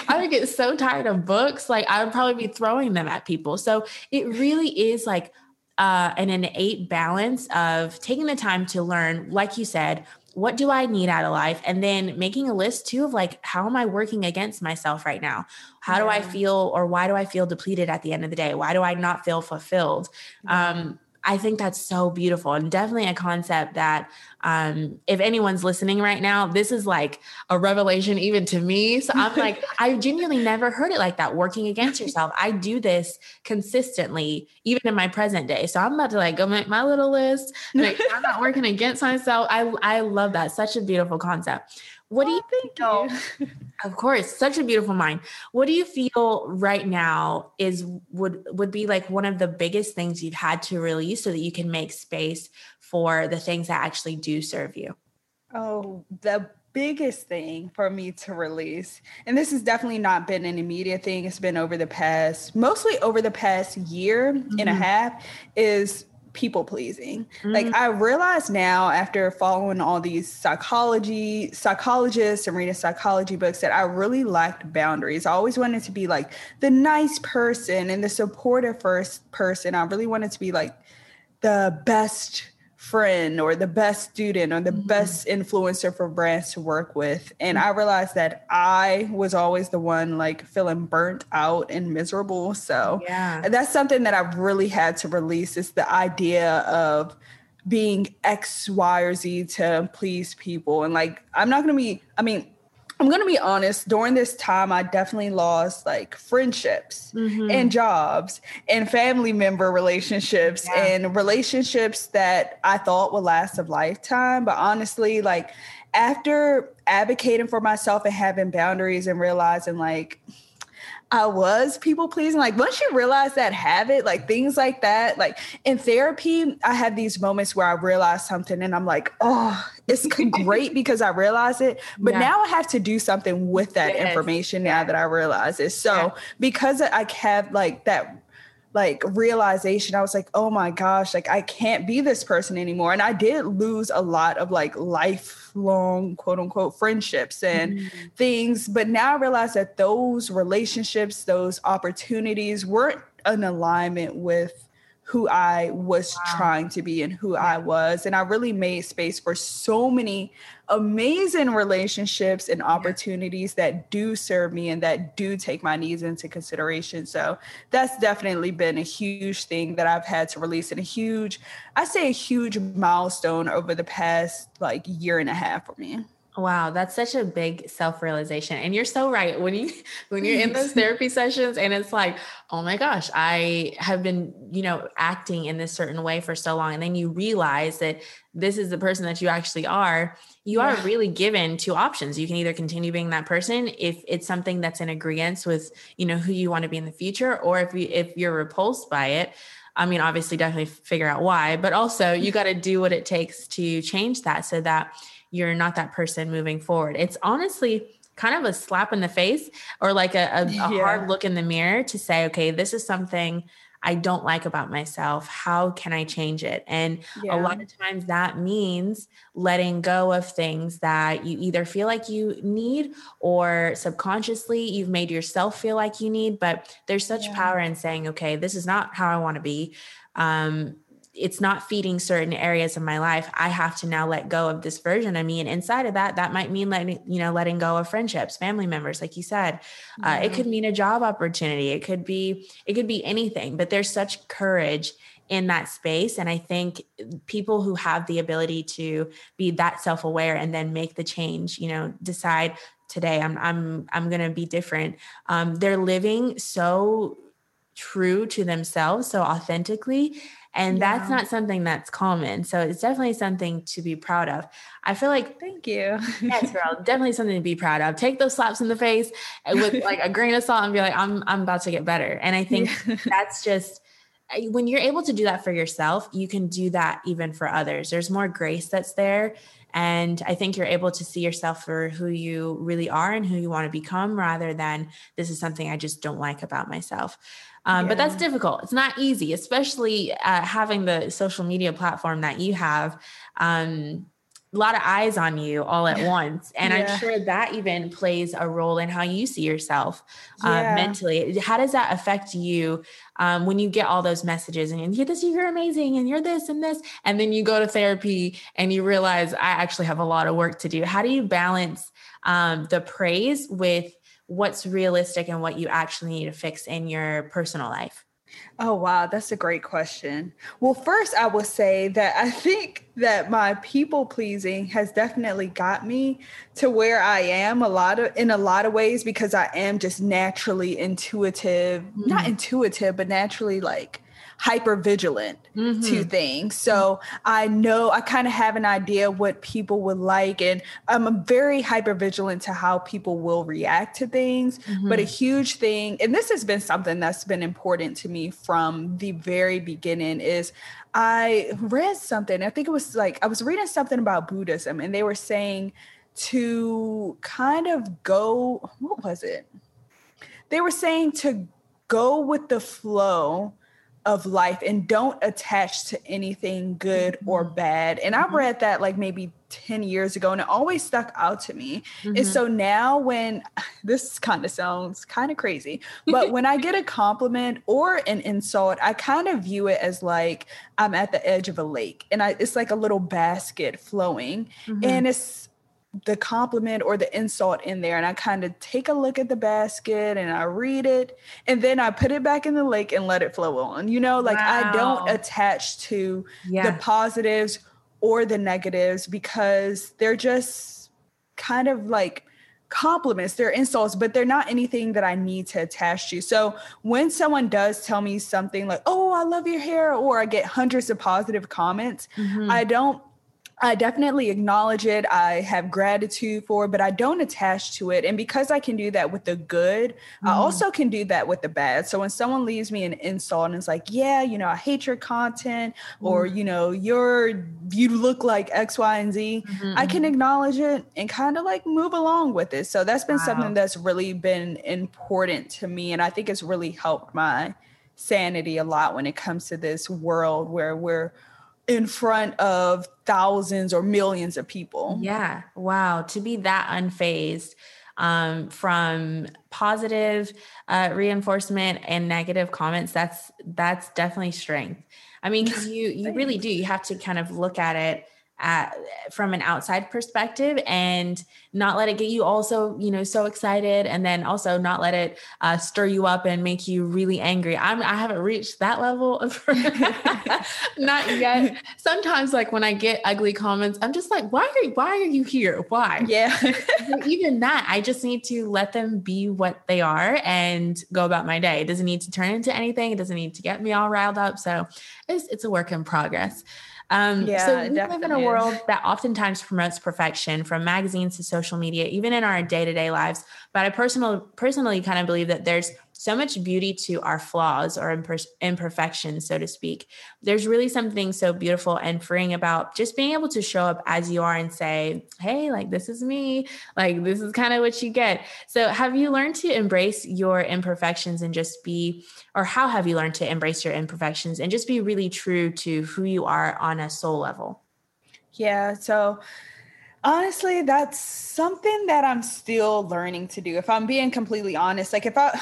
I would get so tired of books. Like, I would probably be throwing them at people. So, it really is like, uh, an innate balance of taking the time to learn, like you said, what do I need out of life? And then making a list too of like, how am I working against myself right now? How yeah. do I feel, or why do I feel depleted at the end of the day? Why do I not feel fulfilled? Um, I think that's so beautiful and definitely a concept that um, if anyone's listening right now, this is like a revelation even to me. So I'm like, I genuinely never heard it like that. Working against yourself. I do this consistently, even in my present day. So I'm about to like go make my little list. Sure I'm not working against myself. I I love that. Such a beautiful concept. What do you think? You. of course, such a beautiful mind. What do you feel right now is would would be like one of the biggest things you've had to release so that you can make space for the things that actually do serve you? Oh, the biggest thing for me to release, and this has definitely not been an immediate thing, it's been over the past, mostly over the past year mm-hmm. and a mm-hmm. half, is people pleasing. Mm-hmm. Like I realize now after following all these psychology psychologists and reading psychology books that I really lacked boundaries. I always wanted to be like the nice person and the supportive first person. I really wanted to be like the best friend or the best student or the mm-hmm. best influencer for brands to work with. And I realized that I was always the one like feeling burnt out and miserable. So yeah. that's something that I've really had to release is the idea of being X, Y, or Z to please people. And like, I'm not going to be, I mean, I'm going to be honest, during this time, I definitely lost like friendships mm-hmm. and jobs and family member relationships yeah. and relationships that I thought would last a lifetime. But honestly, like after advocating for myself and having boundaries and realizing like, I was people pleasing. Like once you realize that habit, like things like that, like in therapy, I have these moments where I realize something and I'm like, oh, it's great because I realize it. But yeah. now I have to do something with that yes. information now that I realize it. So yeah. because I have like that like realization i was like oh my gosh like i can't be this person anymore and i did lose a lot of like lifelong quote unquote friendships and mm-hmm. things but now i realize that those relationships those opportunities weren't in alignment with who I was wow. trying to be and who I was. And I really made space for so many amazing relationships and opportunities that do serve me and that do take my needs into consideration. So that's definitely been a huge thing that I've had to release and a huge, I say a huge milestone over the past like year and a half for me. Wow, that's such a big self-realization. And you're so right. When you when you're in those therapy sessions and it's like, "Oh my gosh, I have been, you know, acting in this certain way for so long." And then you realize that this is the person that you actually are. You yeah. are really given two options. You can either continue being that person if it's something that's in agreement with, you know, who you want to be in the future or if you if you're repulsed by it, I mean, obviously definitely figure out why, but also you got to do what it takes to change that so that you're not that person moving forward. It's honestly kind of a slap in the face or like a, a, a yeah. hard look in the mirror to say, okay, this is something I don't like about myself. How can I change it? And yeah. a lot of times that means letting go of things that you either feel like you need or subconsciously you've made yourself feel like you need. But there's such yeah. power in saying, okay, this is not how I want to be. Um, it's not feeding certain areas of my life. I have to now let go of this version of me. And inside of that that might mean letting you know letting go of friendships family members like you said. Yeah. uh, it could mean a job opportunity. It could be it could be anything but there's such courage in that space. And i think people who have the ability to be that self-aware and then make the change you know decide today i'm i'm i'm going to be different um, they're living so true to themselves so authentically and yeah. that's not something that's common. So it's definitely something to be proud of. I feel like thank you. yes, girl, definitely something to be proud of. Take those slaps in the face eh, with like a grain of salt and be like, I'm I'm about to get better. And I think yeah. that's just eh, when you're able to do that for yourself, you can do that even for others. There's more grace that's there. And I think you're able to see yourself for who you really are and who you want to become rather than this is something I just don't like about myself. Um, yeah. But that's difficult. It's not easy, especially uh, having the social media platform that you have. Um, a lot of eyes on you all at once. And yeah. I'm sure that even plays a role in how you see yourself uh, yeah. mentally. How does that affect you um, when you get all those messages and you're this, you're amazing, and you're this and this, and then you go to therapy and you realize I actually have a lot of work to do? How do you balance um, the praise with what's realistic and what you actually need to fix in your personal life? Oh, wow. That's a great question. Well, first, I will say that I think that my people pleasing has definitely got me to where I am a lot of in a lot of ways because I am just naturally intuitive, mm-hmm. not intuitive, but naturally like hyper vigilant mm-hmm. to things. So I know I kind of have an idea what people would like, and I'm very hyper vigilant to how people will react to things. Mm-hmm. But a huge thing, and this has been something that's been important to me from the very beginning, is I read something. I think it was like I was reading something about Buddhism, and they were saying to kind of go, what was it? They were saying to go with the flow of life and don't attach to anything good mm-hmm. or bad. And mm-hmm. I read that like maybe 10 years ago and it always stuck out to me. Mm-hmm. And so now when this kind of sounds kind of crazy, but when I get a compliment or an insult, I kind of view it as like I'm at the edge of a lake and I it's like a little basket flowing. Mm-hmm. And it's the compliment or the insult in there and I kind of take a look at the basket and I read it and then I put it back in the lake and let it flow on. You know, like wow. I don't attach to yeah. the positives or the negatives because they're just kind of like compliments, they're insults, but they're not anything that I need to attach to. So when someone does tell me something like, "Oh, I love your hair," or I get hundreds of positive comments, mm-hmm. I don't I definitely acknowledge it. I have gratitude for it, but I don't attach to it. And because I can do that with the good, mm-hmm. I also can do that with the bad. So when someone leaves me an insult and it's like, yeah, you know, I hate your content, mm-hmm. or, you know, you're, you look like X, Y, and Z, mm-hmm. I can acknowledge it and kind of like move along with it. So that's been wow. something that's really been important to me. And I think it's really helped my sanity a lot when it comes to this world where we're, in front of thousands or millions of people. Yeah. Wow. To be that unfazed um, from positive uh, reinforcement and negative comments, that's that's definitely strength. I mean, because you you really do. You have to kind of look at it at, from an outside perspective and not let it get you also you know so excited and then also not let it uh, stir you up and make you really angry. I'm i haven't reached that level of not yet. Sometimes like when i get ugly comments i'm just like why are you, why are you here? Why? Yeah. Even that i just need to let them be what they are and go about my day. It doesn't need to turn into anything. It doesn't need to get me all riled up. So it's, it's a work in progress um, yeah, so we live in a world that oftentimes promotes perfection from magazines to social media, even in our day to day lives. But I personal, personally kind of believe that there's so much beauty to our flaws or imper- imperfections, so to speak. There's really something so beautiful and freeing about just being able to show up as you are and say, hey, like this is me, like this is kind of what you get. So, have you learned to embrace your imperfections and just be, or how have you learned to embrace your imperfections and just be really true to who you are on a soul level? Yeah. So, honestly that's something that i'm still learning to do if i'm being completely honest like if i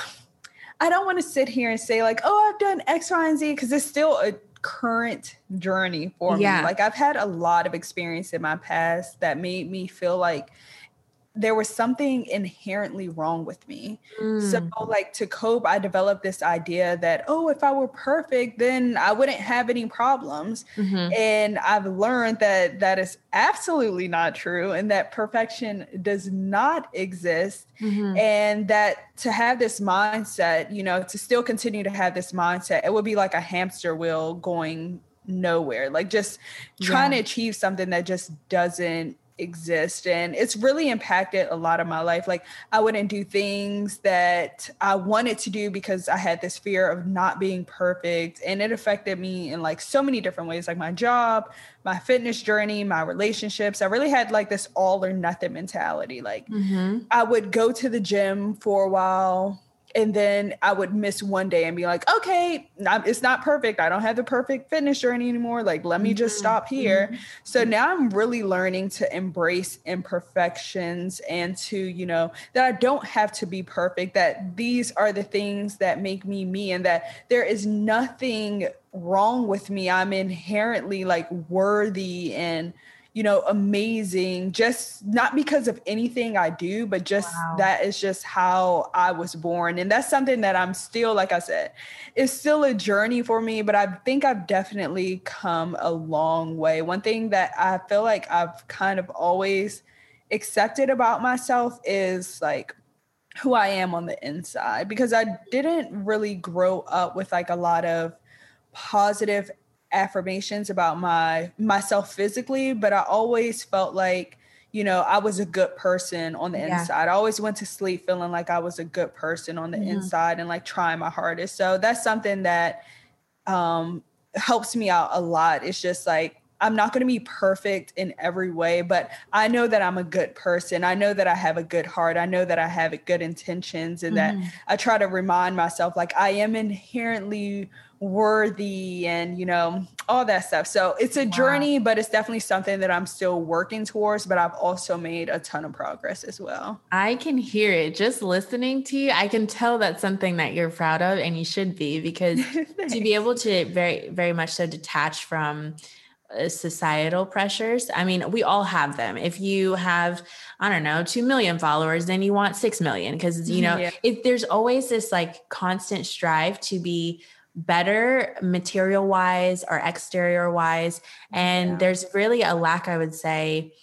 I don't want to sit here and say like, oh, I've done X, Y, and Z because it's still a current journey for yeah. me. Like I've had a lot of experience in my past that made me feel like there was something inherently wrong with me. Mm. So, like to cope, I developed this idea that, oh, if I were perfect, then I wouldn't have any problems. Mm-hmm. And I've learned that that is absolutely not true and that perfection does not exist. Mm-hmm. And that to have this mindset, you know, to still continue to have this mindset, it would be like a hamster wheel going nowhere, like just trying yeah. to achieve something that just doesn't exist and it's really impacted a lot of my life. Like i wouldn't do things that i wanted to do because i had this fear of not being perfect. And it affected me in like so many different ways like my job my fitness journey my relationships. I really had like this all or nothing mentality. Like mm-hmm. i would go to the gym for a while and then I would miss one day and be like, okay, it's not perfect. I don't have the perfect fitness journey anymore. Like, let me just mm-hmm. stop here. Mm-hmm. So now I'm really learning to embrace imperfections and to, you know, that I don't have to be perfect, that these are the things that make me me, and that there is nothing wrong with me. I'm inherently like worthy and you know, amazing, just not because of anything I do, but just wow. that is just how I was born. And that's something that I'm still, like I said, it's still a journey for me, but I think I've definitely come a long way. One thing that I feel like I've kind of always accepted about myself is like who I am on the inside because I didn't really grow up with like a lot of positive affirmations about my myself physically, but I always felt like, you know, I was a good person on the yeah. inside. I always went to sleep feeling like I was a good person on the mm-hmm. inside and like trying my hardest. So that's something that um helps me out a lot. It's just like I'm not going to be perfect in every way, but I know that I'm a good person. I know that I have a good heart. I know that I have good intentions and mm-hmm. that I try to remind myself like I am inherently worthy and you know all that stuff so it's a wow. journey but it's definitely something that i'm still working towards but i've also made a ton of progress as well i can hear it just listening to you i can tell that's something that you're proud of and you should be because to be able to very very much so detach from uh, societal pressures. I mean, we all have them. If you have, I don't know, 2 million followers, then you want 6 million because, you know, yeah. if there's always this like constant strive to be better material wise or exterior wise. And yeah. there's really a lack, I would say,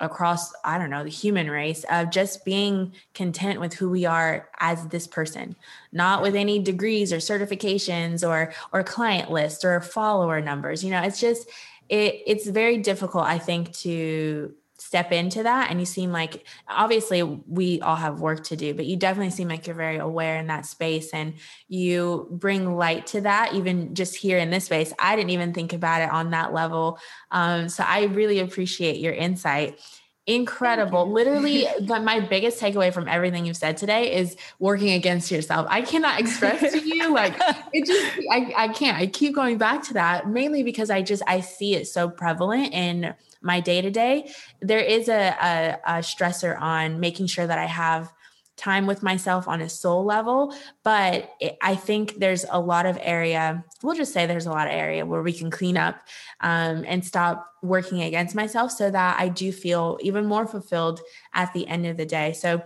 across i don't know the human race of just being content with who we are as this person not with any degrees or certifications or or client lists or follower numbers you know it's just it it's very difficult i think to step into that and you seem like obviously we all have work to do but you definitely seem like you're very aware in that space and you bring light to that even just here in this space. I didn't even think about it on that level. Um, so i really appreciate your insight. Incredible. literally my biggest takeaway from everything you've said today is working against yourself. I cannot express to you like it just I, I can't. I keep going back to that mainly because i just i see it so prevalent in my day to day, there is a, a, a stressor on making sure that I have time with myself on a soul level but it, i think there's a lot of area we'll just say there's a lot of area where we can clean up um, and stop working against myself so that i do feel even more fulfilled at the end of the day so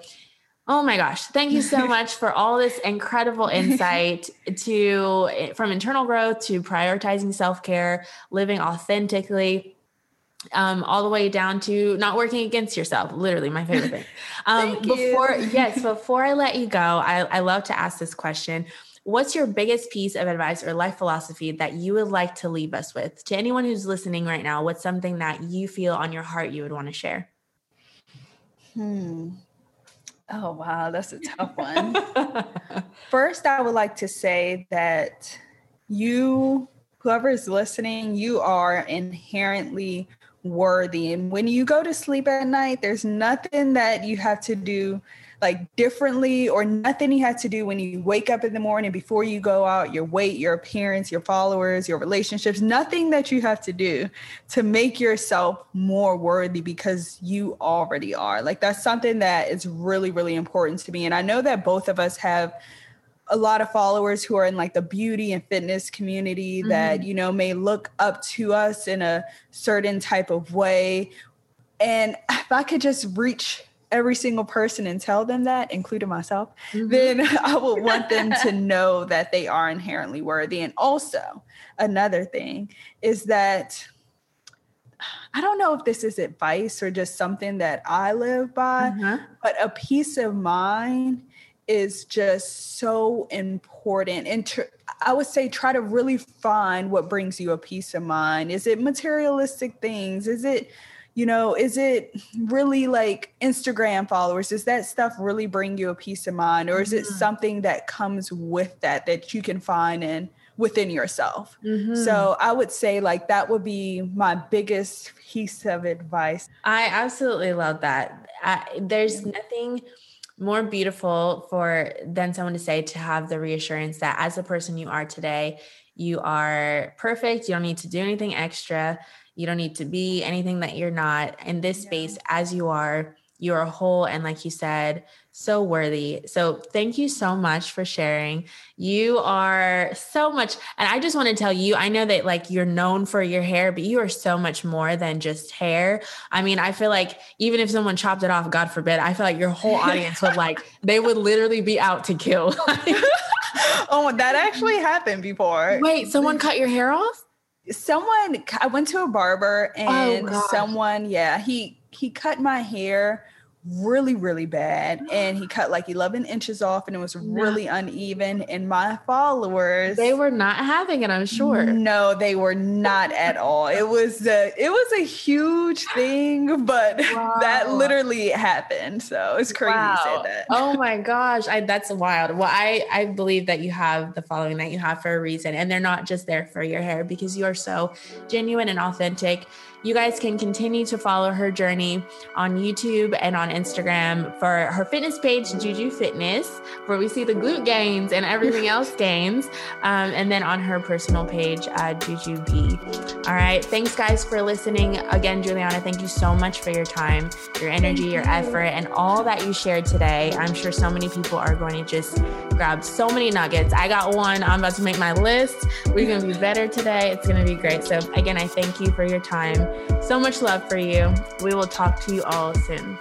Oh my gosh. Thank you so much for all this incredible insight to from internal growth to prioritizing self-care, living authentically um, all the way down to not working against yourself. Literally, my favorite thing. Um, before yes, before I let you go, I, I love to ask this question. What's your biggest piece of advice or life philosophy that you would like to leave us with? To anyone who's listening right now, what's something that you feel on your heart you would want to share? Hmm. Oh, wow. That's a tough one. First, I would like to say that you, whoever is listening, you are inherently worthy. And when you go to sleep at night, there's nothing that you have to do like differently or nothing you have to do when you wake up in the morning before you go out, your weight, your appearance, your followers, your relationships, nothing that you have to do to make yourself more worthy because you already are. Like that's something that is really, really important to me. And I know that both of us have a lot of followers who are in like the beauty and fitness community mm-hmm. that you know may look up to us in a certain type of way and if i could just reach every single person and tell them that including myself mm-hmm. then i would want them to know that they are inherently worthy and also another thing is that I don't know if this is advice or just something that I live by, mm-hmm. but a peace of mind is just so important. And tr- i would say try to really find what brings you a peace of mind. Is it materialistic things? Is it you know is it really like instagram followers? Does that stuff really bring you a peace of mind? Or is it mm-hmm. something that comes with that that you can find in within yourself? Mm-hmm. so i would say like that would be my biggest piece of advice. I absolutely love that. I, there's nothing more beautiful for than someone to say to have the reassurance that as the person you are today, you are perfect. You don't need to do anything extra. You don't need to be anything that you're not in this yeah. space as you are. You're whole and like you said so worthy. So thank you so much for sharing. You are so much and i just want to tell you i know that like you're known for your hair but you are so much more than just hair. I mean i feel like even if someone chopped it off god forbid i feel like your whole audience would like they would literally be out to kill. Oh that actually happened before. Wait someone cut your hair off? Someone i went to a barber oh, and oh, someone yeah he he cut my hair really really bad and he cut like 11 inches off and it was really no. uneven and my followers they were not having it i'm sure no they were not at all it was a, it was a huge thing but wow. that literally happened so it's crazy wow. you said that oh my gosh I, that's wild well i i believe that you have the following that you have for a reason and they're not just there for your hair because you are so genuine and authentic you guys can continue to follow her journey on YouTube and on Instagram for her fitness page, Juju Fitness, where we see the glute gains and everything else gains. Um, and then on her personal page, uh, Juju B. All right. Thanks, guys, for listening. Again, Jewellianna, thank you so much for your time, your energy, your effort, and all that you shared today. I'm sure so many people are going to just grab so many nuggets. I got one. I'm about to make my list. We're going to be better today. It's going to be great. So, again, I thank you for your time. So much love for you. We will talk to you all soon.